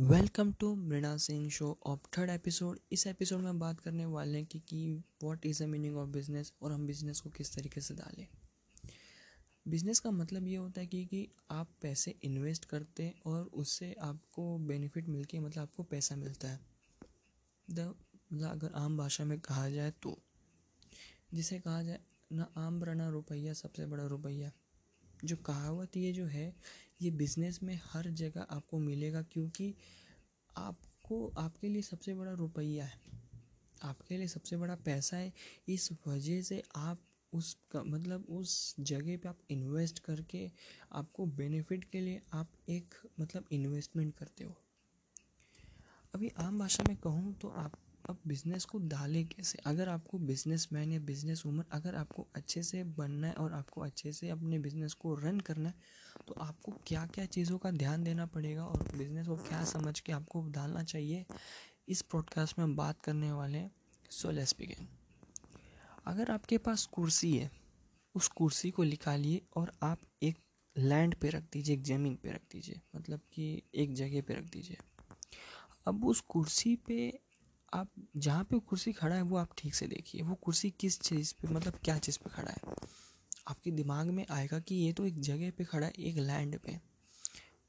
Welcome to Mrina Singh show of third episode. इस episode में हम बात करने वाले हैं कि कि what is the meaning of business और हम बिज़नेस को किस तरीके से डालें। बिज़नेस का मतलब ये होता है कि कि आप पैसे इन्वेस्ट करते हैं और उससे आपको बेनिफिट मिल के मतलब आपको पैसा मिलता है। द मतलब अगर आम भाषा में कहा जाए तो जिसे कहा जाए ना, आम बना रुपया सबसे बड़ा रुपया। जो कहावत ये जो है ये बिज़नेस में हर जगह आपको मिलेगा क्योंकि आपको, आपके लिए सबसे बड़ा रुपया है। आपके लिए सबसे बड़ा पैसा है। इस वजह से आप उस मतलब उस जगह पे आप इन्वेस्ट करके आपको बेनिफिट के लिए आप एक मतलब इन्वेस्टमेंट करते हो। अभी आम भाषा में कहूँ तो आप अब बिज़नेस को डालें कैसे? अगर आपको बिज़नेस मैन या बिज़नेस वूमन अगर आपको अच्छे से बनना है और आपको अच्छे से अपने बिज़नेस को रन करना है तो आपको क्या क्या चीज़ों का ध्यान देना पड़ेगा और बिज़नेस को क्या समझ के आपको डालना चाहिए, इस पॉडकास्ट में हम बात करने वाले हैं। सो लेट्स बिगिन अगर आपके पास कुर्सी है, उस कुर्सी को निकालिए और आप एक लैंड पे रख दीजिए, एक ज़मीन पे रख दीजिए मतलब कि एक जगह पे रख दीजिए। अब उस कुर्सी पे आप जहाँ पे कुर्सी खड़ा है, वो आप ठीक से देखिए। वो कुर्सी किस चीज़ पे मतलब क्या चीज़ पे खड़ा है? आपके दिमाग में आएगा कि ये तो एक जगह पे खड़ा है, एक लैंड पे।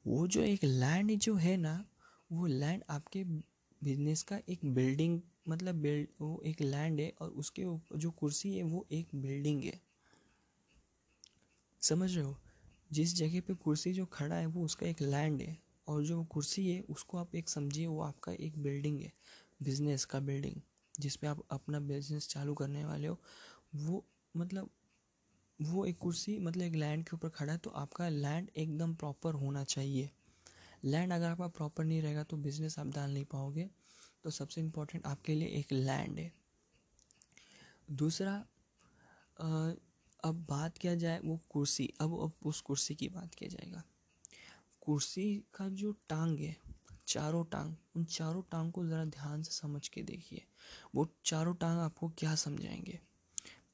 वो जो एक लैंड जो है ना, वो लैंड आपके बिज़नेस का एक बिल्डिंग मतलब बिल्ड वो एक लैंड है और उसके ऊपर जो कुर्सी है, वो एक बिल्डिंग है। समझ रहे हो? जिस जगह पे कुर्सी जो खड़ा है, वो उसका एक लैंड है और जो कुर्सी है, उसको आप एक समझिए, वो आपका एक बिल्डिंग है। बिज़नेस का बिल्डिंग, जिस पे आप अपना बिज़नेस चालू करने वाले हो, वो मतलब वो एक कुर्सी मतलब एक लैंड के ऊपर खड़ा है तो आपका लैंड एकदम प्रॉपर होना चाहिए। लैंड अगर आपका प्रॉपर नहीं रहेगा तो बिज़नेस आप डाल नहीं पाओगे। तो सबसे इम्पोर्टेंट आपके लिए एक लैंड है। दूसरा अब बात किया जाए वो कुर्सी, अब अब उस कुर्सी की बात किया जाएगा। कुर्सी का जो टांग है चारों टांग, उन चारों टांग को ज़रा ध्यान से समझ के देखिए। वो चारों टांग आपको क्या समझाएँगे?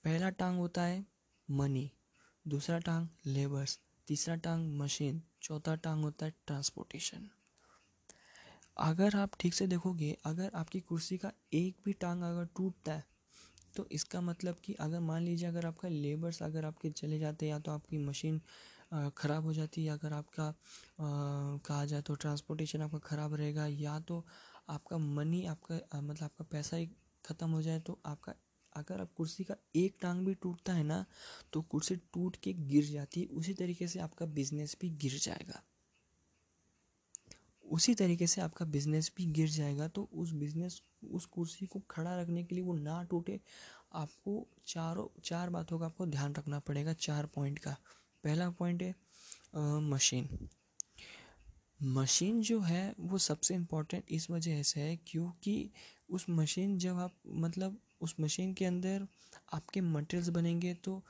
पहला टांग होता है मनी दूसरा टांग लेबर्स तीसरा टांग मशीन चौथा टांग होता है ट्रांसपोर्टेशन अगर आप ठीक से देखोगे, अगर आपकी कुर्सी का एक भी टांग अगर टूटता है तो इसका मतलब कि अगर मान लीजिए अगर आपका लेबर्स अगर आपके चले जाते या तो आपकी मशीन ख़राब हो जाती है, अगर आपका कहा जाए तो ट्रांसपोर्टेशन आपका ख़राब रहेगा या तो आपका मनी आपका मतलब आपका पैसा ही ख़त्म हो जाए तो आपका, अगर आप कुर्सी का एक टांग भी टूटता है ना तो कुर्सी टूट के गिर जाती है, उसी तरीके से आपका बिज़नेस भी गिर जाएगा। उसी तरीके से आपका बिज़नेस भी गिर जाएगा तो उस बिज़नेस उस कुर्सी को खड़ा रखने के लिए वो ना टूटे, आपको चारों, चार बातों का आपको ध्यान रखना पड़ेगा, चार पॉइंट का। पहला पॉइंट है मशीन मशीन जो है वो सबसे इम्पोर्टेंट इस वजह से है क्योंकि उस मशीन जब आप मतलब उस मशीन के अंदर आपके मटेरियल्स बनेंगे तो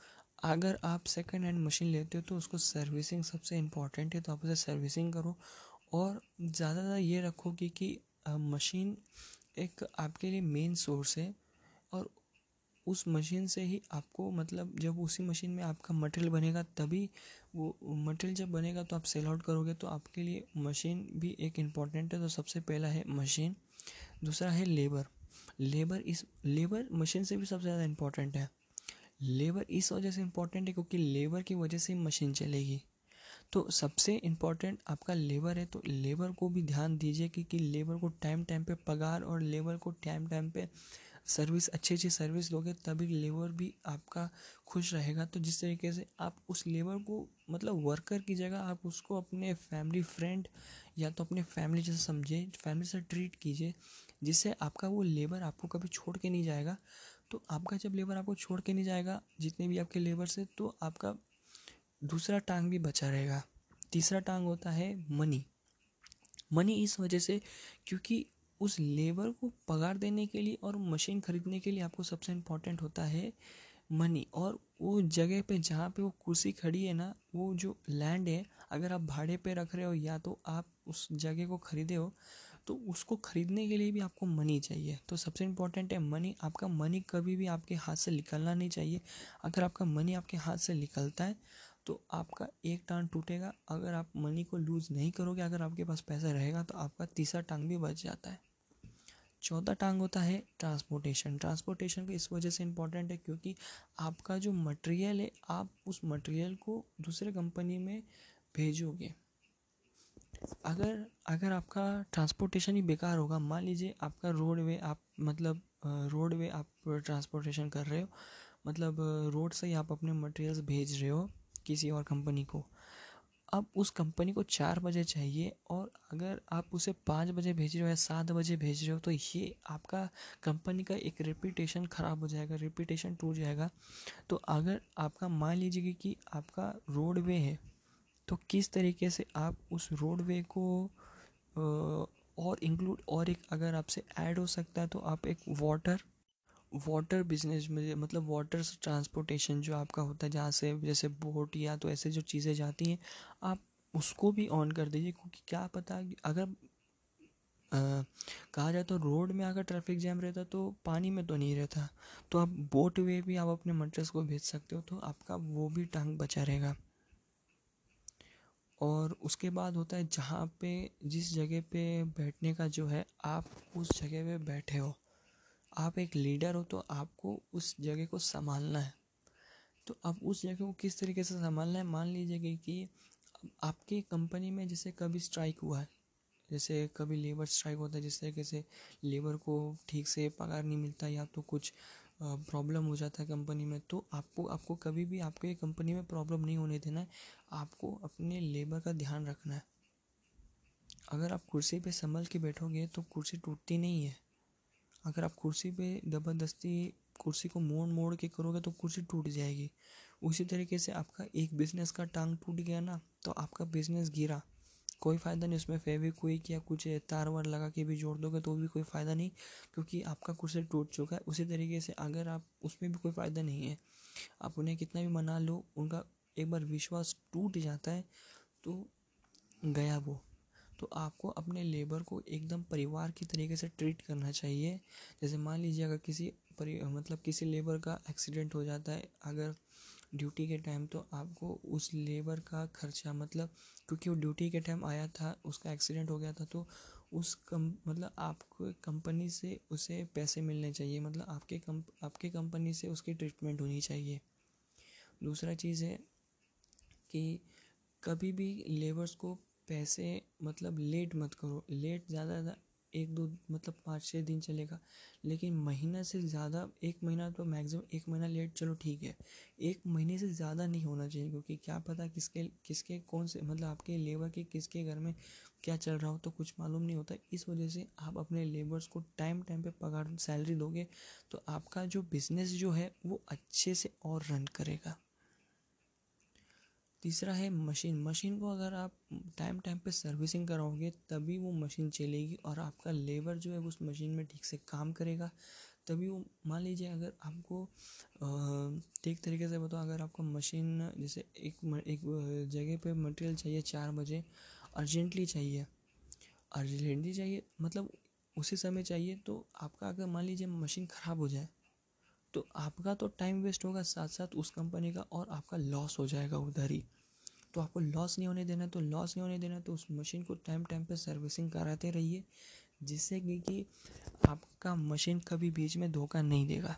अगर आप सेकंड हैंड मशीन लेते हो तो उसको सर्विसिंग सबसे इम्पोर्टेंट है तो आप उसे सर्विसिंग करो। और ज़्यादा ये रखो कि, कि मशीन एक आपके लिए मेन सोर्स है और उस मशीन से ही आपको मतलब जब उसी मशीन में आपका मटेरियल बनेगा तभी वो मटेरियल जब बनेगा तो आप सेल आउट करोगे तो आपके लिए मशीन भी एक इंपॉर्टेंट है। तो सबसे पहला है मशीन दूसरा है लेबर। लेबर इस लेबर मशीन से भी सबसे ज़्यादा इंपॉर्टेंट है। लेबर इस वजह से इंपॉर्टेंट है क्योंकि लेबर की वजह से मशीन चलेगी। तो सबसे इंपॉर्टेंट आपका लेबर है तो लेबर को भी ध्यान दीजिए कि, कि लेबर को टाइम टाइम पे पगार और लेबर को टाइम टाइम पे सर्विस, अच्छी अच्छी सर्विस दोगे तभी लेबर भी आपका खुश रहेगा। तो जिस तरीके से आप उस लेबर को मतलब वर्कर की जगह आप उसको अपने फैमिली फ्रेंड या तो अपने फैमिली जैसे समझे फैमिली से ट्रीट कीजिए, जिससे आपका वो लेबर आपको कभी छोड़ के नहीं जाएगा। तो आपका जब लेबर आपको छोड़ के नहीं जाएगा, जितने भी आपके लेबर से तो आपका दूसरा टांग भी बचा रहेगा। तीसरा टांग होता है मनी मनी इस वजह से, क्योंकि उस लेबर को पगार देने के लिए और मशीन खरीदने के लिए आपको सबसे इम्पोर्टेंट होता है मनी और वो जगह पे जहाँ पे वो कुर्सी खड़ी है ना, वो जो लैंड है, अगर आप भाड़े पे रख रहे हो या तो आप उस जगह को खरीदे हो तो उसको खरीदने के लिए भी आपको मनी चाहिए। तो सबसे इम्पोर्टेंट है मनी आपका मनी कभी भी आपके हाथ से निकलना नहीं चाहिए। अगर आपका मनी आपके हाथ से निकलता है तो आपका एक टांग टूटेगा। अगर आप मनी को लूज़ नहीं करोगे, अगर आपके पास पैसा रहेगा तो आपका तीसरा टांग भी बच जाता है। चौथा टांग होता है ट्रांसपोर्टेशन। ट्रांसपोर्टेशन का इस वजह से इम्पोर्टेंट है क्योंकि आपका जो मटेरियल है, आप उस मटेरियल को दूसरे कंपनी में भेजोगे। अगर अगर आपका ट्रांसपोर्टेशन ही बेकार होगा, मान लीजिए आपका रोड वे आप मतलब रोड वे आप ट्रांसपोर्टेशन कर रहे हो मतलब रोड से ही आप अपने मटेरियल्स भेज रहे हो किसी और कंपनी को। अब उस कंपनी को चार बजे चाहिए और अगर आप उसे पाँच बजे भेज रहे हो या सात बजे भेज रहे हो तो ये आपका कंपनी का एक रेपुटेशन ख़राब हो जाएगा रेपुटेशन टूट जाएगा। तो अगर आपका मान लीजिए कि आपका रोडवे है तो किस तरीके से आप उस रोड वे को और इंक्लूड और एक अगर आपसे ऐड हो सकता है तो आप एक वाटर वाटर बिज़नेस में मतलब वाटर ट्रांसपोर्टेशन जो आपका होता है जहाँ से जैसे बोट या तो ऐसे जो चीज़ें जाती हैं आप उसको भी ऑन कर दीजिए क्योंकि क्या पता अगर आ, कहा जाए तो रोड में अगर ट्रैफ़िक जैम रहता तो पानी में तो नहीं रहता। तो आप बोट वे भी आप अपने मटर्स को भेज सकते हो तो आपका वो भी टांग बचा रहेगा। और उसके बाद होता है जहाँ पे जिस जगह पे बैठने का जो है आप उस जगह पे बैठे हो। आप एक लीडर हो तो आपको उस जगह को संभालना है। तो अब उस जगह को किस तरीके से संभालना है? मान लीजिए कि आपकी कंपनी में जैसे कभी स्ट्राइक हुआ है, जैसे कभी लेबर स्ट्राइक होता है, जिस तरीके से लेबर को ठीक से पगार नहीं मिलता या तो कुछ प्रॉब्लम हो जाता है कंपनी में तो आपको आपको कभी भी आपके कंपनी में प्रॉब्लम नहीं होने देना है। आपको अपने लेबर का ध्यान रखना है। अगर आप कुर्सी पे संभल के बैठोगे तो कुर्सी टूटती नहीं है। अगर आप कुर्सी पे ज़बरदस्ती कुर्सी को मोड़ मोड़ के करोगे तो कुर्सी टूट जाएगी। उसी तरीके से आपका एक बिज़नेस का टांग टूट गया ना तो आपका बिज़नेस गिरा। कोई फ़ायदा नहीं उसमें फेविक्विक या कुछ तार वार लगा के भी जोड़ दोगे तो भी कोई फ़ायदा नहीं, क्योंकि आपका कुर्सी टूट चुका है। उसी तरीके से अगर आप उसमें भी कोई फ़ायदा नहीं है, आप उन्हें कितना भी मना लो, उनका एक बार विश्वास टूट जाता है तो गया वो। तो आपको अपने लेबर को एकदम परिवार की तरीके से ट्रीट करना चाहिए। जैसे मान लीजिए अगर किसी परि मतलब किसी लेबर का एक्सीडेंट हो जाता है, अगर ड्यूटी के टाइम तो आपको उस लेबर का खर्चा मतलब क्योंकि वो ड्यूटी के टाइम आया था, उसका एक्सीडेंट हो गया था तो उस कम मतलब आपको कंपनी से उसे पैसे मिलने चाहिए मतलब आपके कम आपके कंपनी से उसकी ट्रीटमेंट होनी चाहिए। दूसरा चीज़ है कि कभी भी लेबर्स को पैसे मतलब लेट मत करो। लेट ज़्यादा एक दो मतलब पाँच छः दिन चलेगा। लेकिन महीना से ज़्यादा एक महीना तो मैक्सिमम एक महीना लेट चलो ठीक है। एक महीने से ज़्यादा नहीं होना चाहिए क्योंकि क्या पता किसके किसके कौन से मतलब आपके लेबर के किसके घर में क्या चल रहा हो तो कुछ मालूम नहीं होता। इस वजह से आप अपने लेबर्स को टाइम टाइम पे पगार, सैलरी दोगे तो आपका जो बिज़नेस जो है वो अच्छे से और रन करेगा। तीसरा है मशीन। मशीन को अगर आप टाइम टाइम पे सर्विसिंग कराओगे, तभी वो मशीन चलेगी और आपका लेबर जो है उस मशीन में ठीक से काम करेगा। तभी वो, मान लीजिए अगर आपको ठीक तरीके से बताओ अगर आपको मशीन जैसे एक एक जगह पे मटेरियल चाहिए चार बजे, अर्जेंटली चाहिए। अर्जेंटली चाहिए मतलब उसी समय चाहिए तो आपका अगर मान लीजिए मशीन ख़राब हो जाए तो आपका तो टाइम वेस्ट होगा साथ साथ उस कंपनी का और आपका लॉस हो जाएगा उधर ही। तो आपको लॉस नहीं होने देना तो लॉस नहीं होने देना तो उस मशीन को टाइम टाइम पर सर्विसिंग कराते रहिए जिससे कि, कि आपका मशीन कभी बीच में धोखा नहीं देगा।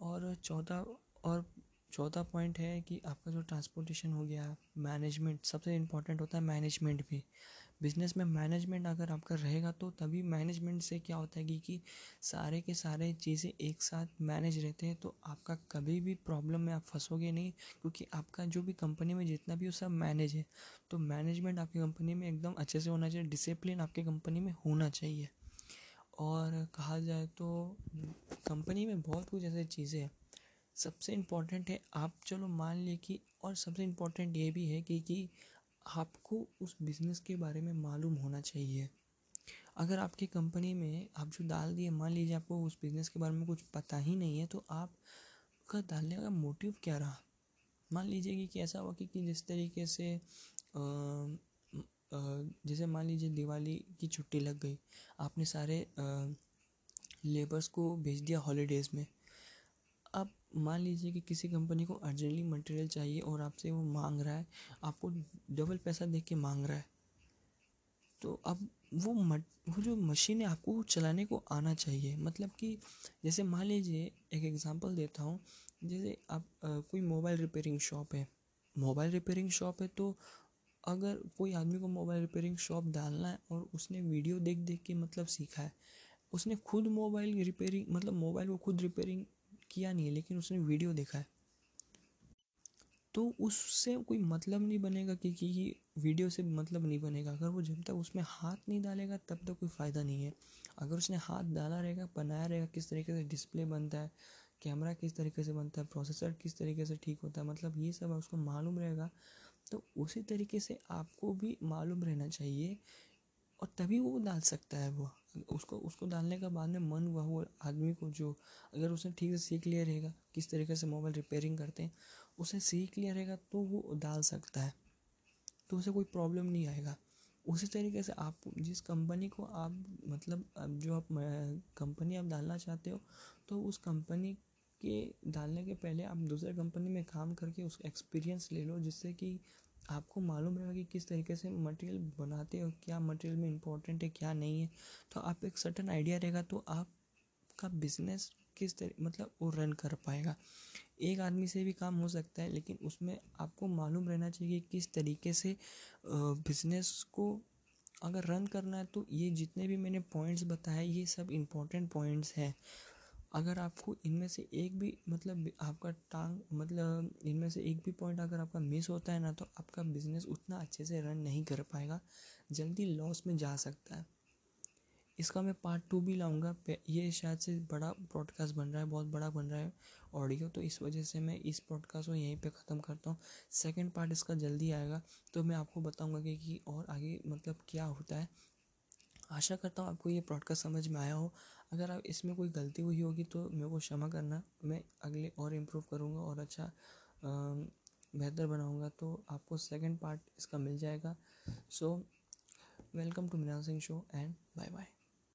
और चौथा और चौथा पॉइंट है कि आपका जो ट्रांसपोर्टेशन हो गया मैनेजमेंट सबसे इम्पोर्टेंट होता है मैनेजमेंट भी। बिज़नेस में मैनेजमेंट अगर आपका रहेगा तो तभी मैनेजमेंट से क्या होता है कि, सारे के सारे चीज़ें एक साथ मैनेज रहते हैं तो आपका कभी भी प्रॉब्लम में आप फंसोगे नहीं क्योंकि आपका जो भी कंपनी में जितना भी वो सब मैनेज है तो मैनेजमेंट आपकी कंपनी में एकदम अच्छे से होना चाहिए डिसिप्लिन आपकी कंपनी में होना चाहिए। और कहा जाए तो कंपनी में बहुत कुछ ऐसी चीज़ें हैं। सबसे इम्पोर्टेंट है आप चलो मान लिए कि और सबसे इम्पोर्टेंट ये भी है कि कि आपको उस बिज़नेस के बारे में मालूम होना चाहिए। अगर आपकी कंपनी में आप जो डाल दिए मान लीजिए आपको उस बिज़नेस के बारे में कुछ पता ही नहीं है तो आपका डालने का मोटिव क्या रहा? मान लीजिए कि ऐसा हुआ कि, कि जिस तरीके से जैसे मान लीजिए दिवाली की छुट्टी लग गई आपने सारे लेबर्स को भेज दिया हॉलीडेज़ में। अब मान लीजिए कि किसी कंपनी को अर्जेंटली मटेरियल चाहिए और आपसे वो मांग रहा है आपको डबल पैसा दे के मांग रहा है तो अब वो मट वो जो मशीन है आपको चलाने को आना चाहिए। मतलब कि जैसे मान लीजिए एक एग्जांपल देता हूँ। जैसे आप आ, कोई मोबाइल रिपेयरिंग शॉप है। मोबाइल रिपेयरिंग शॉप है तो अगर कोई आदमी को मोबाइल रिपेयरिंग शॉप डालना है और उसने वीडियो देख देख के मतलब सीखा है उसने खुद मोबाइल रिपेयरिंग मतलब मोबाइल को खुद रिपेयरिंग किया नहीं है लेकिन उसने वीडियो देखा है। तो उससे कोई मतलब नहीं बनेगा कि, कि वीडियो से मतलब नहीं बनेगा। अगर वो जब तक उसमें हाथ नहीं डालेगा तब तक कोई फ़ायदा नहीं है। अगर उसने हाथ डाला रहेगा बनाया रहेगा किस तरीके से डिस्प्ले बनता है कैमरा किस तरीके से बनता है प्रोसेसर किस तरीके से ठीक होता है मतलब ये सब उसको मालूम रहेगा तो उसी तरीके से आपको भी मालूम रहना चाहिए और तभी वो डाल सकता है वो। उसको उसको डालने का बाद में मन हुआ वो आदमी को जो, अगर उसने ठीक से सीख लिया रहेगा, किस तरीके से मोबाइल रिपेयरिंग करते हैं उसे सीख लिया रहेगा तो वो डाल सकता है। तो उसे कोई प्रॉब्लम नहीं आएगा। उसी तरीके से आप, जिस कंपनी को आप मतलब जो आप कंपनी आप डालना चाहते हो तो उस कंपनी के डालने के पहले आप दूसरे कंपनी में काम करके उसका एक्सपीरियंस ले लो, जिससे कि आपको मालूम रहेगा कि किस तरीके से मटेरियल बनाते हो क्या मटेरियल में इम्पोर्टेंट है, क्या नहीं है। तो आप एक सर्टन आइडिया रहेगा तो आपका बिज़नेस किस तरह मतलब वो रन कर पाएगा। एक आदमी से भी काम हो सकता है, लेकिन उसमें आपको मालूम रहना चाहिए कि किस तरीके से बिज़नेस को अगर रन करना है तो ये जितने भी मैंने पॉइंट्स बताए, ये सब इम्पोर्टेंट पॉइंट्स हैं। अगर आपको इनमें से एक भी मतलब आपका टांग मतलब इनमें से एक भी पॉइंट अगर आपका मिस होता है ना तो आपका बिज़नेस उतना अच्छे से रन नहीं कर पाएगा। जल्दी लॉस में जा सकता है। इसका मैं पार्ट टू भी लाऊँगा। ये शायद से बड़ा पॉडकास्ट बन रहा है बहुत बड़ा बन रहा है ऑडियो तो इस वजह से मैं इस पॉडकास्ट को यहीं पे ख़त्म करता हूँ। सेकंड पार्ट इसका जल्दी आएगा तो मैं आपको बताऊँगा कि, कि और आगे मतलब क्या होता है। आशा करता हूँ आपको ये पॉडकास्ट समझ में आया हो। अगर आप इसमें कोई गलती हुई होगी तो मेरे को क्षमा करना, मैं अगले और इम्प्रूव करूँगा और अच्छा बेहतर बनाऊँगा तो आपको सेकेंड पार्ट इसका मिल जाएगा। So welcome to Meena Singh show and bye bye